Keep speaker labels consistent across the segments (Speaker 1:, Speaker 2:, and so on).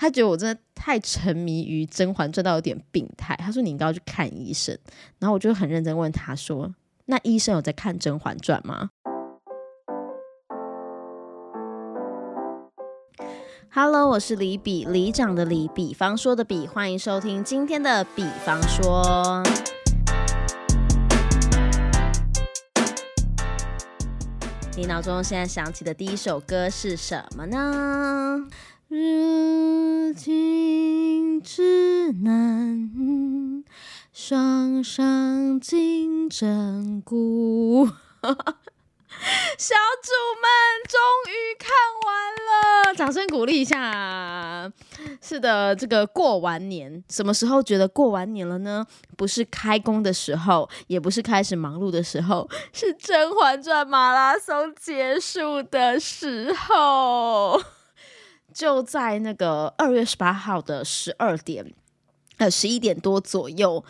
Speaker 1: 他觉得我真的太沉迷于《甄嬛传》到有点病态。他说你应该要去看医生。然后我就很认真问他说：“那医生有在看《甄嬛传》吗？” Hello，我是李比，李长的李，比方说的比，欢迎收听今天的比方说。你脑中现在想起的第一首歌是什么呢？如今之难，双双金针菇。小主们终于看完了，掌声鼓励一下。是的，这个过完年，什么时候觉得过完年了呢？不是开工的时候，也不是开始忙碌的时候，是《甄嬛传》马拉松结束的时候。就在那个二月十八号的十二点，呃，十一点多左右，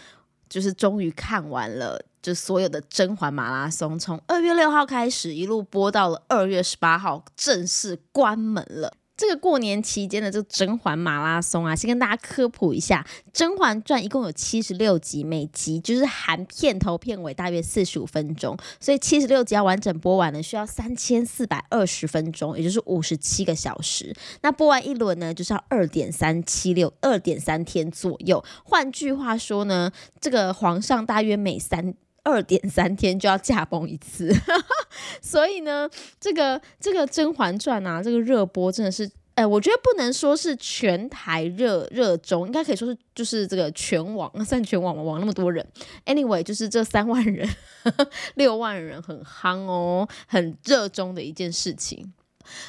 Speaker 1: 就是终于看完了。就所有的甄嬛马拉松，从二月六号开始，一路播到了二月十八号，正式关门了。这个过年期间的这个甄嬛马拉松啊，先跟大家科普一下，《甄嬛传》一共有七十六集，每集就是含片头片尾，大约四十五分钟，所以七十六集要完整播完呢，需要三千四百二十分钟，也就是五十七个小时。那播完一轮呢，就是要二点三七六，二点三天左右。换句话说呢，这个皇上大约每三。二点三天就要驾崩一次，所以呢，这个这个《甄嬛传》啊，这个热播真的是，哎，我觉得不能说是全台热热衷，应该可以说是就是这个全网，算全网网那么多人，anyway，就是这三万人、六万人很夯哦，很热衷的一件事情。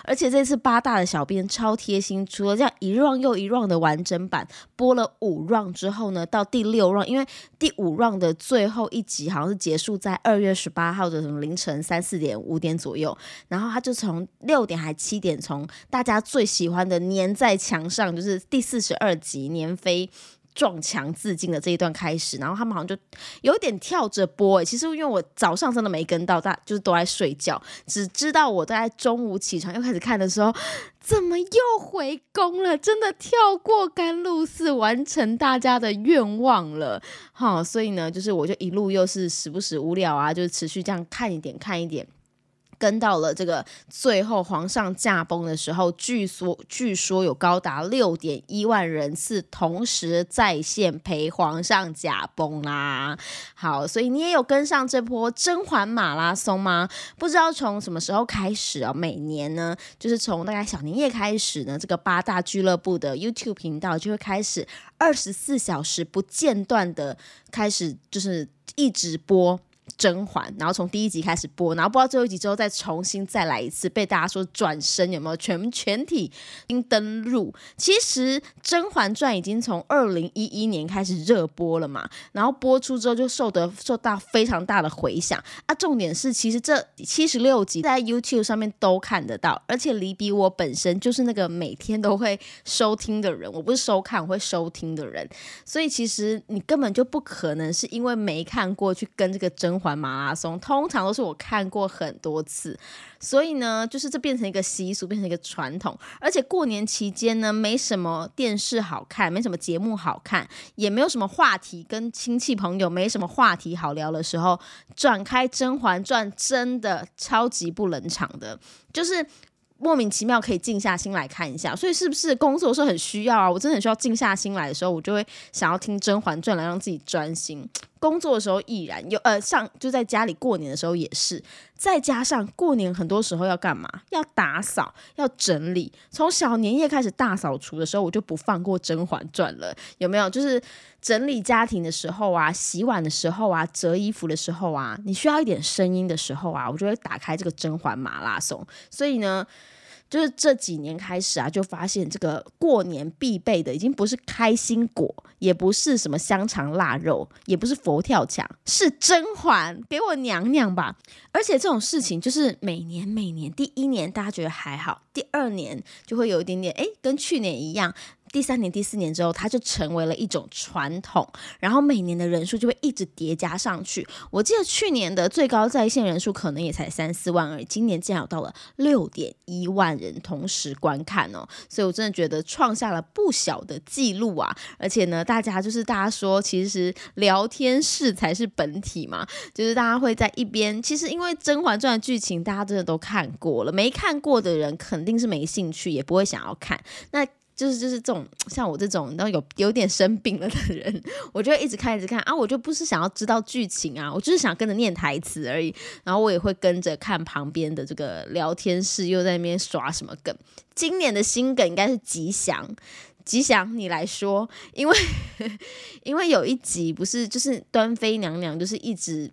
Speaker 1: 而且这次八大的小编超贴心，除了这样一 round 又一 round 的完整版播了五 round 之后呢，到第六 round，因为第五 round 的最后一集好像是结束在二月十八号的什么凌晨三四点五点左右，然后他就从六点还七点，从大家最喜欢的粘在墙上，就是第四十二集粘飞。撞墙自尽的这一段开始，然后他们好像就有点跳着播诶。其实因为我早上真的没跟到，大就是都在睡觉，只知道我在中午起床又开始看的时候，怎么又回宫了？真的跳过甘露寺，完成大家的愿望了。好，所以呢，就是我就一路又是时不时无聊啊，就是持续这样看一点看一点。跟到了这个最后，皇上驾崩的时候，据说据说有高达六点一万人次同时在线陪皇上驾崩啦。好，所以你也有跟上这波甄嬛马拉松吗？不知道从什么时候开始啊？每年呢，就是从大概小年夜开始呢，这个八大俱乐部的 YouTube 频道就会开始二十四小时不间断的开始，就是一直播。甄嬛，然后从第一集开始播，然后播到最后一集之后再重新再来一次，被大家说转身有没有全全体新登入？其实《甄嬛传》已经从二零一一年开始热播了嘛，然后播出之后就受得受到非常大的回响啊。重点是，其实这七十六集在 YouTube 上面都看得到，而且离比我本身就是那个每天都会收听的人，我不是收看，我会收听的人，所以其实你根本就不可能是因为没看过去跟这个甄。环马拉松通常都是我看过很多次，所以呢，就是这变成一个习俗，变成一个传统。而且过年期间呢，没什么电视好看，没什么节目好看，也没有什么话题，跟亲戚朋友没什么话题好聊的时候，转开《甄嬛传》真的超级不冷场的，就是。莫名其妙可以静下心来看一下，所以是不是工作是很需要啊？我真的很需要静下心来的时候，我就会想要听《甄嬛传》来让自己专心。工作的时候亦然，有呃上就在家里过年的时候也是，再加上过年很多时候要干嘛？要打扫，要整理。从小年夜开始大扫除的时候，我就不放过《甄嬛传》了。有没有？就是整理家庭的时候啊，洗碗的时候啊，折衣服的时候啊，你需要一点声音的时候啊，我就会打开这个《甄嬛马拉松》。所以呢。就是这几年开始啊，就发现这个过年必备的已经不是开心果，也不是什么香肠腊肉，也不是佛跳墙，是甄嬛，给我娘娘吧！而且这种事情就是每年每年，第一年大家觉得还好，第二年就会有一点点，哎，跟去年一样。第三年、第四年之后，它就成为了一种传统，然后每年的人数就会一直叠加上去。我记得去年的最高在线人数可能也才三四万而已，今年竟然有到了六点一万人同时观看哦，所以我真的觉得创下了不小的记录啊！而且呢，大家就是大家说，其实聊天室才是本体嘛，就是大家会在一边。其实因为《甄嬛传》的剧情大家真的都看过了，没看过的人肯定是没兴趣，也不会想要看。那就是就是这种像我这种然后有有点生病了的人，我就一直看一直看啊，我就不是想要知道剧情啊，我就是想跟着念台词而已。然后我也会跟着看旁边的这个聊天室，又在那边刷什么梗。今年的新梗应该是吉祥，吉祥你来说，因为 因为有一集不是就是端妃娘娘就是一直。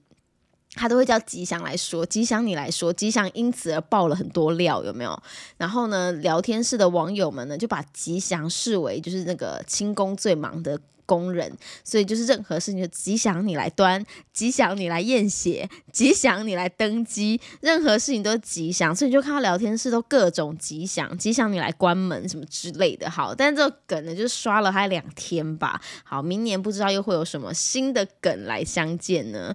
Speaker 1: 他都会叫吉祥来说，吉祥你来说，吉祥因此而爆了很多料，有没有？然后呢，聊天室的网友们呢，就把吉祥视为就是那个清宫最忙的工人，所以就是任何事情就吉祥你来端，吉祥你来验血，吉祥你来登机，任何事情都吉祥，所以你就看到聊天室都各种吉祥，吉祥你来关门什么之类的。好，但这个梗呢，就刷了还两天吧。好，明年不知道又会有什么新的梗来相见呢？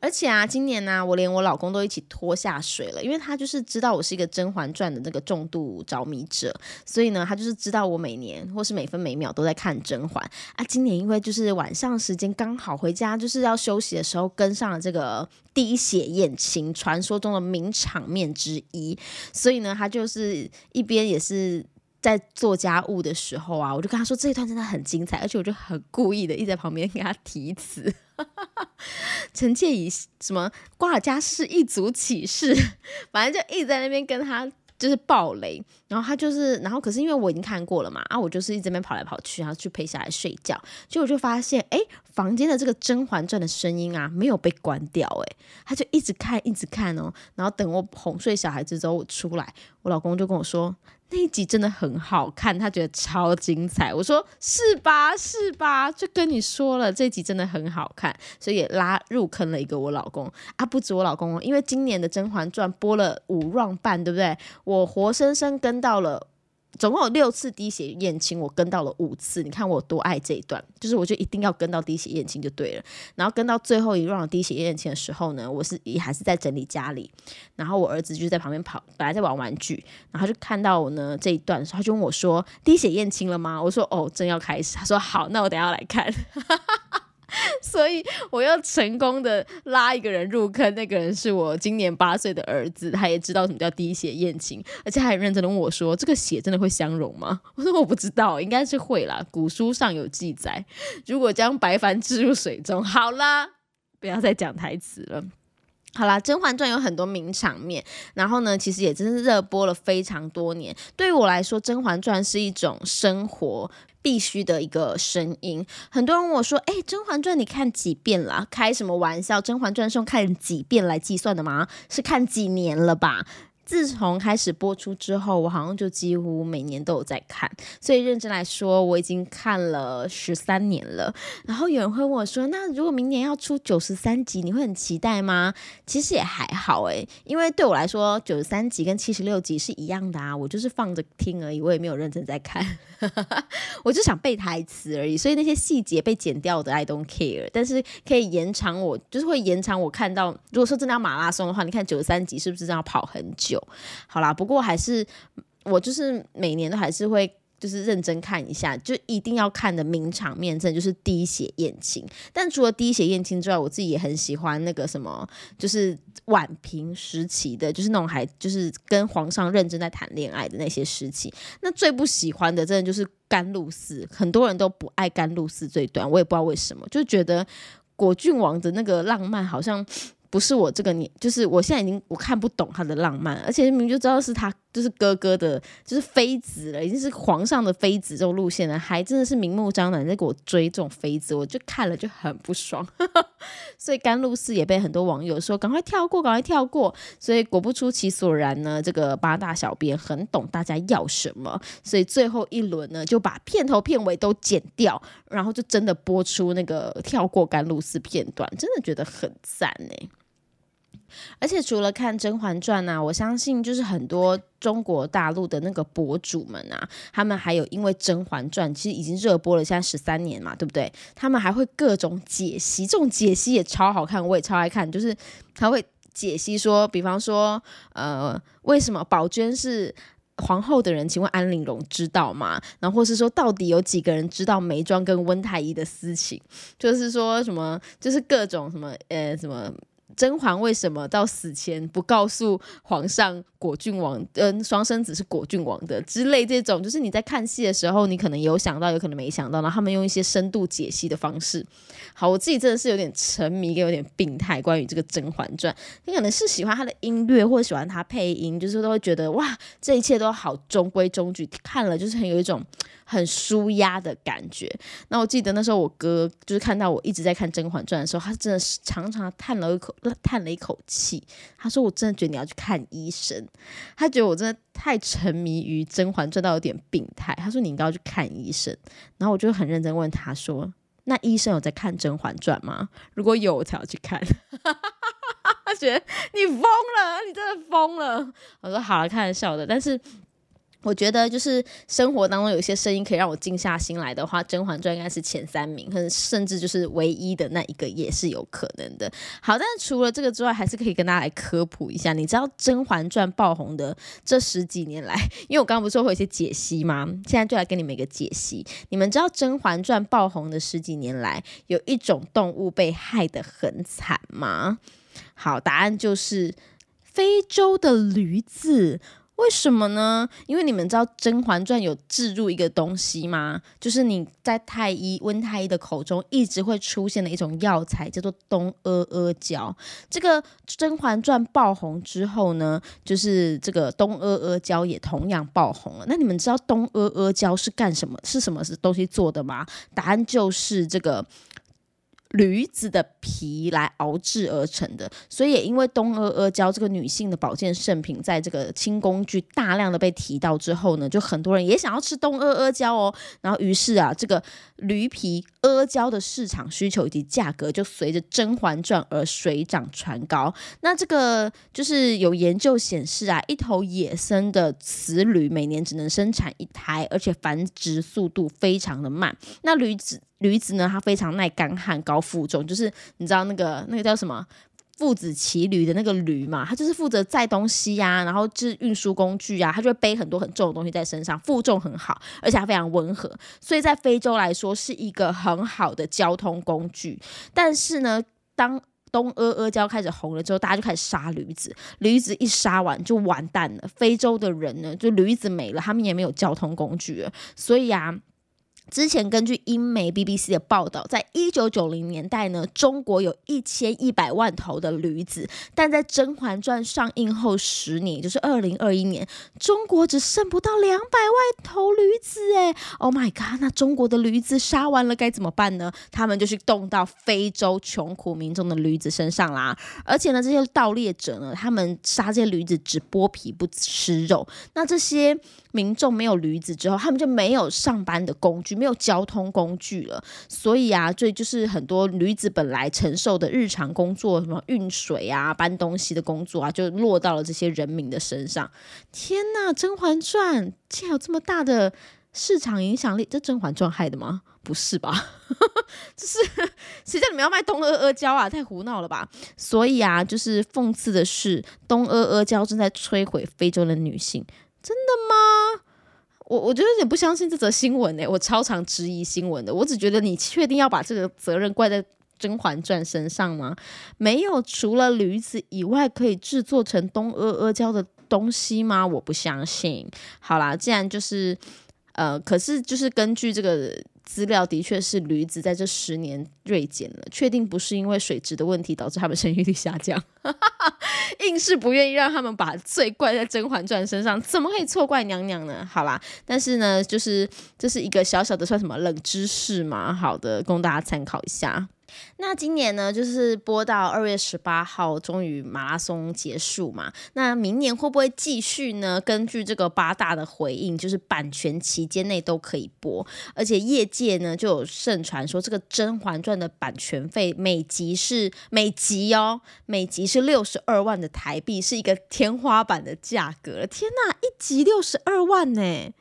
Speaker 1: 而且啊，今年呢，我连我老公都一起拖下水了，因为他就是知道我是一个《甄嬛传》的那个重度着迷者，所以呢，他就是知道我每年或是每分每秒都在看《甄嬛》啊。今年因为就是晚上时间刚好回家，就是要休息的时候，跟上了这个滴血验亲传说中的名场面之一，所以呢，他就是一边也是。在做家务的时候啊，我就跟他说这一段真的很精彩，而且我就很故意的一直在旁边给他提词，臣妾以什么瓜尔佳氏一族起誓，反正就一直在那边跟他就是爆雷，然后他就是，然后可是因为我已经看过了嘛，啊，我就是一直边跑来跑去，然后去陪小孩睡觉，结果就发现，哎，房间的这个《甄嬛传》的声音啊没有被关掉，哎，他就一直看一直看哦，然后等我哄睡小孩子之后我出来，我老公就跟我说。那一集真的很好看，他觉得超精彩。我说是吧，是吧？就跟你说了，这集真的很好看，所以也拉入坑了一个我老公啊，不止我老公，因为今年的《甄嬛传》播了五 round 半，对不对？我活生生跟到了。总共有六次滴血验亲，我跟到了五次。你看我多爱这一段，就是我就一定要跟到滴血验亲就对了。然后跟到最后一 round 滴血验亲的时候呢，我是也还是在整理家里，然后我儿子就在旁边跑，本来在玩玩具，然后就看到我呢这一段的时候，他就问我说：“滴血验亲了吗？”我说：“哦，正要开始。”他说：“好，那我等下来看。” 所以我要成功的拉一个人入坑，那个人是我今年八岁的儿子，他也知道什么叫滴血验亲，而且还很认真的问我说：“这个血真的会相融吗？”我说：“我不知道，应该是会啦，古书上有记载。如果将白矾置入水中，好啦，不要再讲台词了。好啦，《甄嬛传》有很多名场面，然后呢，其实也真是热播了非常多年。对于我来说，《甄嬛传》是一种生活。必须的一个声音。很多人问我说：“哎，《甄嬛传》你看几遍了？开什么玩笑？《甄嬛传》是用看几遍来计算的吗？是看几年了吧？”自从开始播出之后，我好像就几乎每年都有在看，所以认真来说，我已经看了十三年了。然后有人会问我说：“那如果明年要出九十三集，你会很期待吗？”其实也还好诶，因为对我来说，九十三集跟七十六集是一样的啊，我就是放着听而已，我也没有认真在看，我就想背台词而已。所以那些细节被剪掉的，I don't care。但是可以延长我，就是会延长我看到。如果说真的要马拉松的话，你看九十三集是不是这样跑很久？好啦，不过还是我就是每年都还是会就是认真看一下，就一定要看的名场面，真的就是滴血验亲。但除了滴血验亲之外，我自己也很喜欢那个什么，就是婉平时期的，就是那种还就是跟皇上认真在谈恋爱的那些时期。那最不喜欢的，真的就是甘露寺，很多人都不爱甘露寺这段，我也不知道为什么，就觉得果郡王的那个浪漫好像。不是我这个年，就是我现在已经我看不懂他的浪漫，而且明明就知道是他。就是哥哥的，就是妃子了，已经是皇上的妃子这种路线了，还真的是明目张胆在给我追这种妃子，我就看了就很不爽。所以甘露寺也被很多网友说赶快跳过，赶快跳过。所以果不出其所然呢，这个八大小编很懂大家要什么，所以最后一轮呢就把片头片尾都剪掉，然后就真的播出那个跳过甘露寺片段，真的觉得很赞哎。而且除了看《甄嬛传》呐，我相信就是很多中国大陆的那个博主们啊，他们还有因为《甄嬛传》其实已经热播了，现在十三年嘛，对不对？他们还会各种解析，这种解析也超好看，我也超爱看，就是他会解析说，比方说，呃，为什么宝娟是皇后的人？请问安陵容知道吗？然后或是说，到底有几个人知道眉庄跟温太医的私情？就是说什么，就是各种什么，呃，什么。甄嬛为什么到死前不告诉皇上果郡王，嗯，双生子是果郡王的之类这种，就是你在看戏的时候，你可能有想到，有可能没想到，然后他们用一些深度解析的方式。好，我自己真的是有点沉迷，有点病态。关于这个《甄嬛传》，你可能是喜欢他的音乐，或者喜欢他配音，就是都会觉得哇，这一切都好中规中矩，看了就是很有一种。很舒压的感觉。那我记得那时候我哥就是看到我一直在看《甄嬛传》的时候，他真的是长长叹了一口叹了一口气。他说：“我真的觉得你要去看医生。”他觉得我真的太沉迷于《甄嬛传》到有点病态。他说：“你应该要去看医生。”然后我就很认真问他说：“那医生有在看《甄嬛传》吗？如果有，我才要去看。”他觉得你疯了，你真的疯了。我说：“好了，开玩笑的。”但是。我觉得就是生活当中有些声音可以让我静下心来的话，《甄嬛传》应该是前三名，可能甚至就是唯一的那一个也是有可能的。好，但是除了这个之外，还是可以跟大家来科普一下。你知道《甄嬛传》爆红的这十几年来，因为我刚刚不是说会有一些解析吗？现在就来给你们一个解析。你们知道《甄嬛传》爆红的十几年来，有一种动物被害得很惨吗？好，答案就是非洲的驴子。为什么呢？因为你们知道《甄嬛传》有置入一个东西吗？就是你在太医温太医的口中一直会出现的一种药材，叫做东阿阿胶。这个《甄嬛传》爆红之后呢，就是这个东阿阿胶也同样爆红了。那你们知道东阿阿胶是干什么？是什么是东西做的吗？答案就是这个。驴子的皮来熬制而成的，所以也因为东阿阿胶这个女性的保健圣品，在这个清宫剧大量的被提到之后呢，就很多人也想要吃东阿阿胶哦。然后于是啊，这个驴皮阿胶的市场需求以及价格就随着《甄嬛传》而水涨船高。那这个就是有研究显示啊，一头野生的雌驴每年只能生产一胎，而且繁殖速度非常的慢。那驴子。驴子呢，它非常耐干旱、高负重，就是你知道那个那个叫什么父子骑驴的那个驴嘛，它就是负责载东西呀，然后就是运输工具啊，它就会背很多很重的东西在身上，负重很好，而且它非常温和，所以在非洲来说是一个很好的交通工具。但是呢，当东阿阿胶开始红了之后，大家就开始杀驴子，驴子一杀完就完蛋了。非洲的人呢，就驴子没了，他们也没有交通工具了，所以啊。之前根据英媒 BBC 的报道，在一九九零年代呢，中国有一千一百万头的驴子，但在《甄嬛传》上映后十年，就是二零二一年，中国只剩不到两百万头驴子。哎，Oh my god！那中国的驴子杀完了该怎么办呢？他们就去动到非洲穷苦民众的驴子身上啦。而且呢，这些盗猎者呢，他们杀这些驴子只剥皮不吃肉。那这些民众没有驴子之后，他们就没有上班的工具。没有交通工具了，所以啊，所以就是很多女子本来承受的日常工作，什么运水啊、搬东西的工作啊，就落到了这些人民的身上。天呐，《甄嬛传》竟然有这么大的市场影响力，这《甄嬛传》害的吗？不是吧？这是谁叫你们要卖东阿阿胶啊？太胡闹了吧！所以啊，就是讽刺的是，东阿阿胶正在摧毁非洲的女性，真的吗？我我觉得有点不相信这则新闻呢，我超常质疑新闻的。我只觉得你确定要把这个责任怪在《甄嬛传》身上吗？没有除了驴子以外可以制作成东阿阿胶的东西吗？我不相信。好啦，既然就是呃，可是就是根据这个。资料的确是驴子在这十年锐减了，确定不是因为水质的问题导致他们生育率下降，硬是不愿意让他们把罪怪在《甄嬛传》身上，怎么可以错怪娘娘呢？好啦，但是呢，就是这是一个小小的算什么冷知识嘛，好的，供大家参考一下。那今年呢，就是播到二月十八号，终于马拉松结束嘛。那明年会不会继续呢？根据这个八大的回应，就是版权期间内都可以播，而且业界呢就有盛传说，这个《甄嬛传》的版权费每集是每集哦，每集是六十二万的台币，是一个天花板的价格。天呐，一集六十二万呢！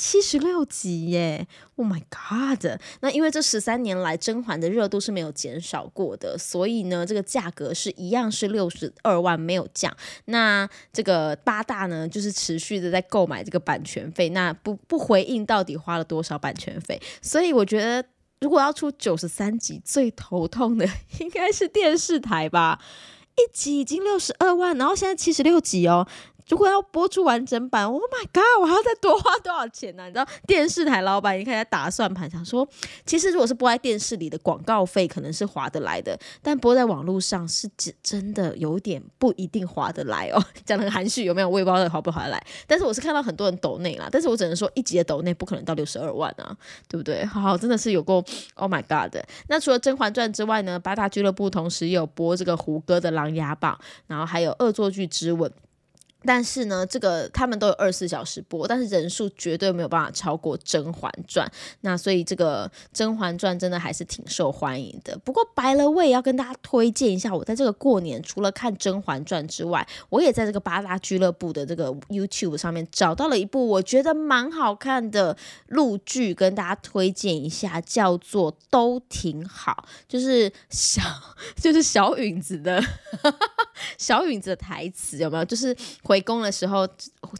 Speaker 1: 七十六集耶！Oh my god！那因为这十三年来甄嬛的热度是没有减少过的，所以呢，这个价格是一样是六十二万，没有降。那这个八大呢，就是持续的在购买这个版权费，那不不回应到底花了多少版权费。所以我觉得，如果要出九十三集，最头痛的 应该是电视台吧？一集已经六十二万，然后现在七十六集哦。如果要播出完整版，Oh my god！我还要再多花多少钱呢？你知道电视台老板一看他打算盘，想说，其实如果是播在电视里的广告费可能是划得来的，但播在网络上是真真的有点不一定划得来哦。讲的含蓄有没有？我也不知道划不划得来。但是我是看到很多人抖内啦，但是我只能说一集的抖内不可能到六十二万啊，对不对？好，真的是有够 Oh my god！那除了《甄嬛传》之外呢，八大俱乐部同时有播这个胡歌的《琅琊榜》，然后还有《恶作剧之吻》。但是呢，这个他们都有二十四小时播，但是人数绝对没有办法超过《甄嬛传》。那所以这个《甄嬛传》真的还是挺受欢迎的。不过白了，我也要跟大家推荐一下，我在这个过年除了看《甄嬛传》之外，我也在这个八大俱乐部的这个 YouTube 上面找到了一部我觉得蛮好看的录剧，跟大家推荐一下，叫做《都挺好》，就是小 就是小允子的 小允子的台词有没有？就是。回宫的时候，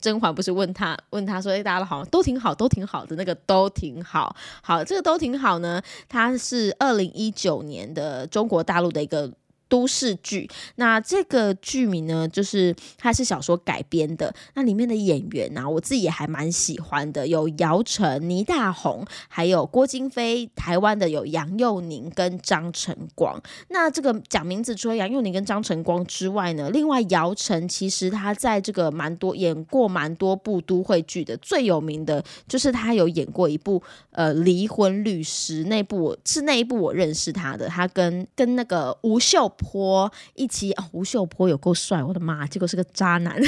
Speaker 1: 甄嬛不是问他问他说：“哎，大家都好，都挺好，都挺好的那个都挺好。”好，这个都挺好呢。他是二零一九年的中国大陆的一个。都市剧，那这个剧名呢，就是它是小说改编的。那里面的演员呢，我自己也还蛮喜欢的，有姚晨、倪大红，还有郭京飞。台湾的有杨佑宁跟张晨光。那这个讲名字，除了杨佑宁跟张晨光之外呢，另外姚晨其实他在这个蛮多演过蛮多部都会剧的，最有名的就是他有演过一部呃《离婚律师》那部，是那一部我认识他的，他跟跟那个吴秀。坡一起啊，吴秀波有够帅，我的妈！结果是个渣男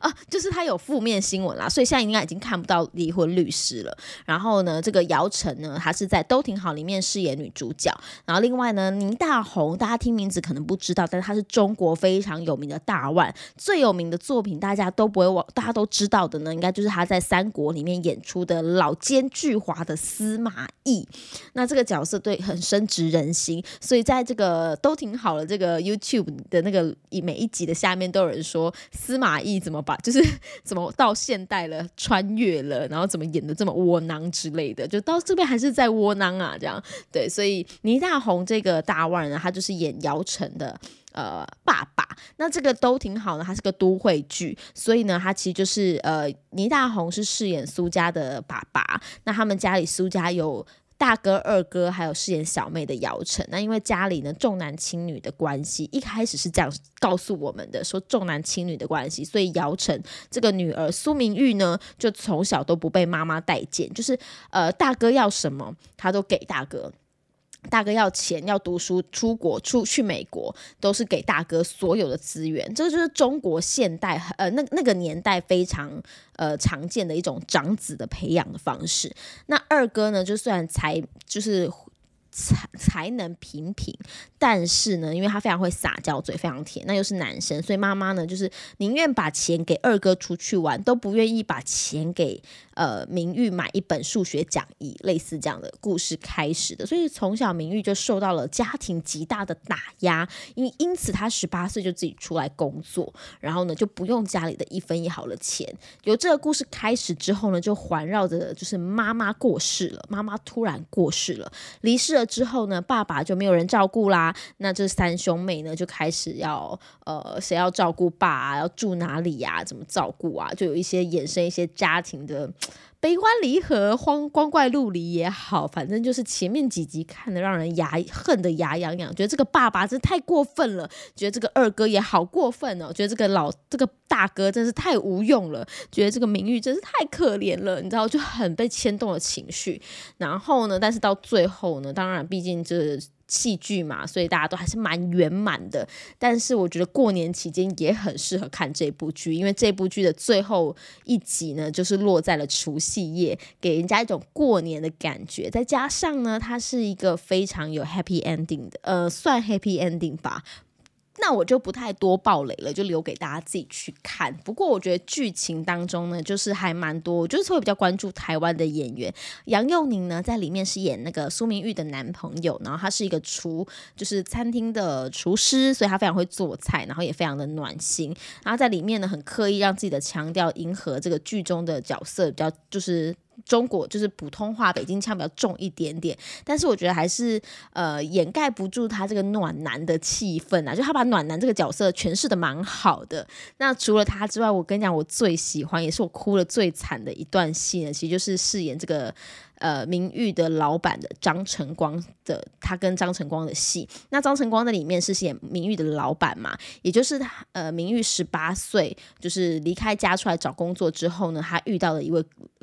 Speaker 1: 啊，就是他有负面新闻啦，所以现在应该已经看不到离婚律师了。然后呢，这个姚晨呢，她是在都挺好里面饰演女主角。然后另外呢，倪大红，大家听名字可能不知道，但是他是中国非常有名的大腕，最有名的作品大家都不会忘，大家都知道的呢，应该就是他在三国里面演出的老奸巨猾的司马懿。那这个角色对很深植人心，所以在这个都挺。好了，这个 YouTube 的那个每一集的下面都有人说司马懿怎么把，就是怎么到现代了，穿越了，然后怎么演的这么窝囊之类的，就到这边还是在窝囊啊，这样对，所以倪大红这个大腕呢，他就是演姚晨的呃爸爸，那这个都挺好的，他是个都会剧，所以呢，他其实就是呃倪大红是饰演苏家的爸爸，那他们家里苏家有。大哥、二哥还有饰演小妹的姚晨，那因为家里呢重男轻女的关系，一开始是这样告诉我们的，说重男轻女的关系，所以姚晨这个女儿苏明玉呢，就从小都不被妈妈待见，就是呃大哥要什么，她都给大哥。大哥要钱，要读书，出国出去美国，都是给大哥所有的资源。这个就是中国现代呃那那个年代非常呃常见的一种长子的培养的方式。那二哥呢，就虽然才就是。才才能平平，但是呢，因为他非常会撒娇，嘴非常甜，那又是男生，所以妈妈呢，就是宁愿把钱给二哥出去玩，都不愿意把钱给呃明玉买一本数学讲义，类似这样的故事开始的。所以从小明玉就受到了家庭极大的打压，因因此他十八岁就自己出来工作，然后呢就不用家里的一分一毫的钱。由这个故事开始之后呢，就环绕着就是妈妈过世了，妈妈突然过世了，离世了。之后呢，爸爸就没有人照顾啦。那这三兄妹呢，就开始要呃，谁要照顾爸啊？要住哪里呀？怎么照顾啊？就有一些衍生一些家庭的。悲欢离合，荒光怪陆离也好，反正就是前面几集看的让人牙恨的牙痒痒，觉得这个爸爸真太过分了，觉得这个二哥也好过分哦，觉得这个老这个大哥真是太无用了，觉得这个名誉真是太可怜了，你知道就很被牵动了情绪。然后呢，但是到最后呢，当然毕竟这。戏剧嘛，所以大家都还是蛮圆满的。但是我觉得过年期间也很适合看这部剧，因为这部剧的最后一集呢，就是落在了除夕夜，给人家一种过年的感觉。再加上呢，它是一个非常有 happy ending 的，呃，算 happy ending 吧。那我就不太多爆雷了，就留给大家自己去看。不过我觉得剧情当中呢，就是还蛮多，就是会比较关注台湾的演员杨佑宁呢，在里面是演那个苏明玉的男朋友，然后他是一个厨，就是餐厅的厨师，所以他非常会做菜，然后也非常的暖心。然后在里面呢，很刻意让自己的腔调迎合这个剧中的角色，比较就是。中国就是普通话，北京腔比较重一点点，但是我觉得还是呃掩盖不住他这个暖男的气氛啊，就他把暖男这个角色诠释的蛮好的。那除了他之外，我跟你讲，我最喜欢也是我哭了最惨的一段戏呢，其实就是饰演这个。呃，明玉的老板的张晨光的，他跟张晨光的戏。那张晨光在里面是演明玉的老板嘛，也就是他呃，明玉十八岁就是离开家出来找工作之后呢，他遇到了一位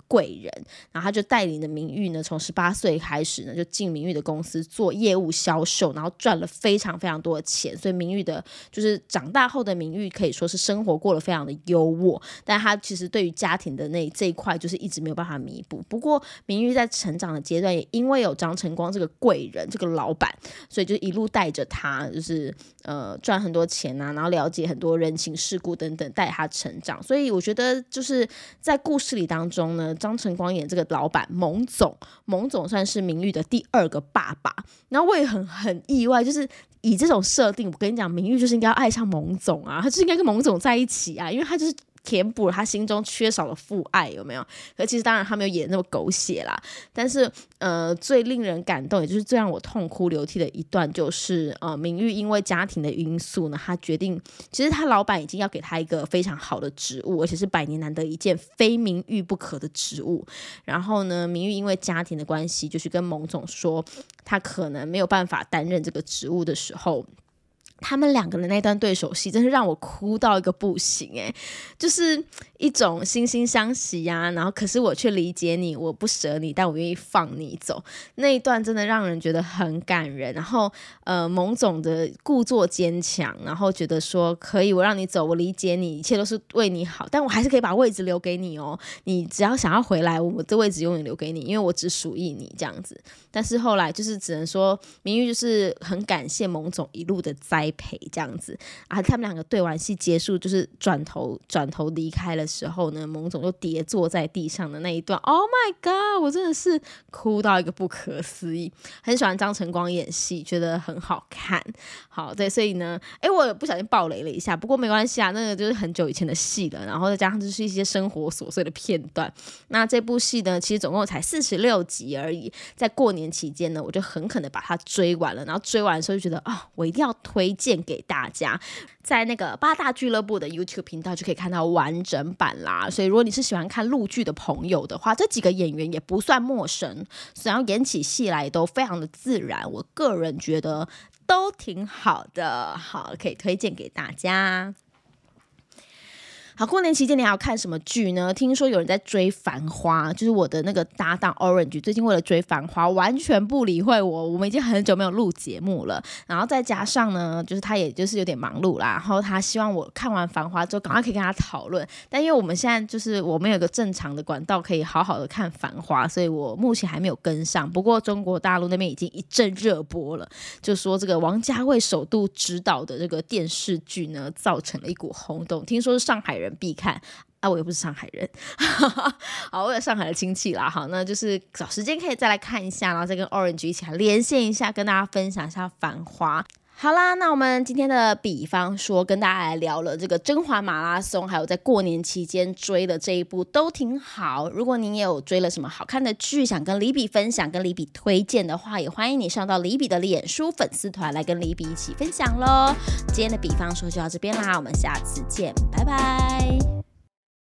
Speaker 1: 贵人，然后他就带领的明玉呢，从十八岁开始呢，就进明玉的公司做业务销售，然后赚了非常非常多的钱。所以明玉的，就是长大后的明玉可以说是生活过得非常的优渥，但他其实对于家庭的那这一块，就是一直没有办法弥补。不过明玉在成长的阶段，也因为有张晨光这个贵人，这个老板，所以就一路带着他，就是呃赚很多钱啊，然后了解很多人情世故等等，带他成长。所以我觉得就是在故事里当中呢，张晨光演这个老板蒙总，蒙总算是明玉的第二个爸爸。然后我也很很意外，就是以这种设定，我跟你讲，明玉就是应该要爱上蒙总啊，他就是应该跟蒙总在一起啊，因为他就是。填补了他心中缺少的父爱，有没有？可其实当然他没有演那么狗血啦。但是呃，最令人感动，也就是最让我痛哭流涕的一段，就是呃，明玉因为家庭的因素呢，他决定，其实他老板已经要给他一个非常好的职务，而且是百年难得一见、非明玉不可的职务。然后呢，明玉因为家庭的关系，就去跟蒙总说，他可能没有办法担任这个职务的时候。他们两个的那段对手戏，真是让我哭到一个不行诶，就是一种惺惺相惜呀，然后可是我却理解你，我不舍你，但我愿意放你走。那一段真的让人觉得很感人。然后呃，蒙总的故作坚强，然后觉得说可以，我让你走，我理解你，一切都是为你好，但我还是可以把位置留给你哦。你只要想要回来，我的位置永远留给你，因为我只属于你这样子。但是后来就是只能说，明玉就是很感谢蒙总一路的栽培这样子啊。他们两个对完戏结束，就是转头转头离开的时候呢，蒙总就跌坐在地上的那一段，Oh my god！我真的是哭到一个不可思议。很喜欢张晨光演戏，觉得很好看。好，对，所以呢，哎，我不小心爆雷了一下，不过没关系啊，那个就是很久以前的戏了，然后再加上就是一些生活琐碎的片段。那这部戏呢，其实总共才四十六集而已，在过年。年期间呢，我就狠狠的把它追完了，然后追完的时候就觉得啊，我一定要推荐给大家，在那个八大俱乐部的 YouTube 频道就可以看到完整版啦。所以如果你是喜欢看陆剧的朋友的话，这几个演员也不算陌生，想要演起戏来都非常的自然，我个人觉得都挺好的，好可以推荐给大家。好，过年期间你还要看什么剧呢？听说有人在追《繁花》，就是我的那个搭档 Orange，最近为了追《繁花》，完全不理会我。我们已经很久没有录节目了，然后再加上呢，就是他也就是有点忙碌啦。然后他希望我看完《繁花》之后，赶快可以跟他讨论。但因为我们现在就是我们有个正常的管道，可以好好的看《繁花》，所以我目前还没有跟上。不过中国大陆那边已经一阵热播了，就说这个王家卫首度执导的这个电视剧呢，造成了一股轰动。听说是上海人必看啊！我又不是上海人，好，我有上海的亲戚啦。好，那就是找时间可以再来看一下，然后再跟 Orange 一起来连线一下，跟大家分享一下《繁花》。好啦，那我们今天的比方说，跟大家来聊了这个甄嬛马拉松，还有在过年期间追的这一部都挺好。如果您也有追了什么好看的剧，想跟李比分享、跟李比推荐的话，也欢迎你上到李比的脸书粉丝团来跟李比一起分享喽。今天的比方说就到这边啦，我们下次见，拜拜。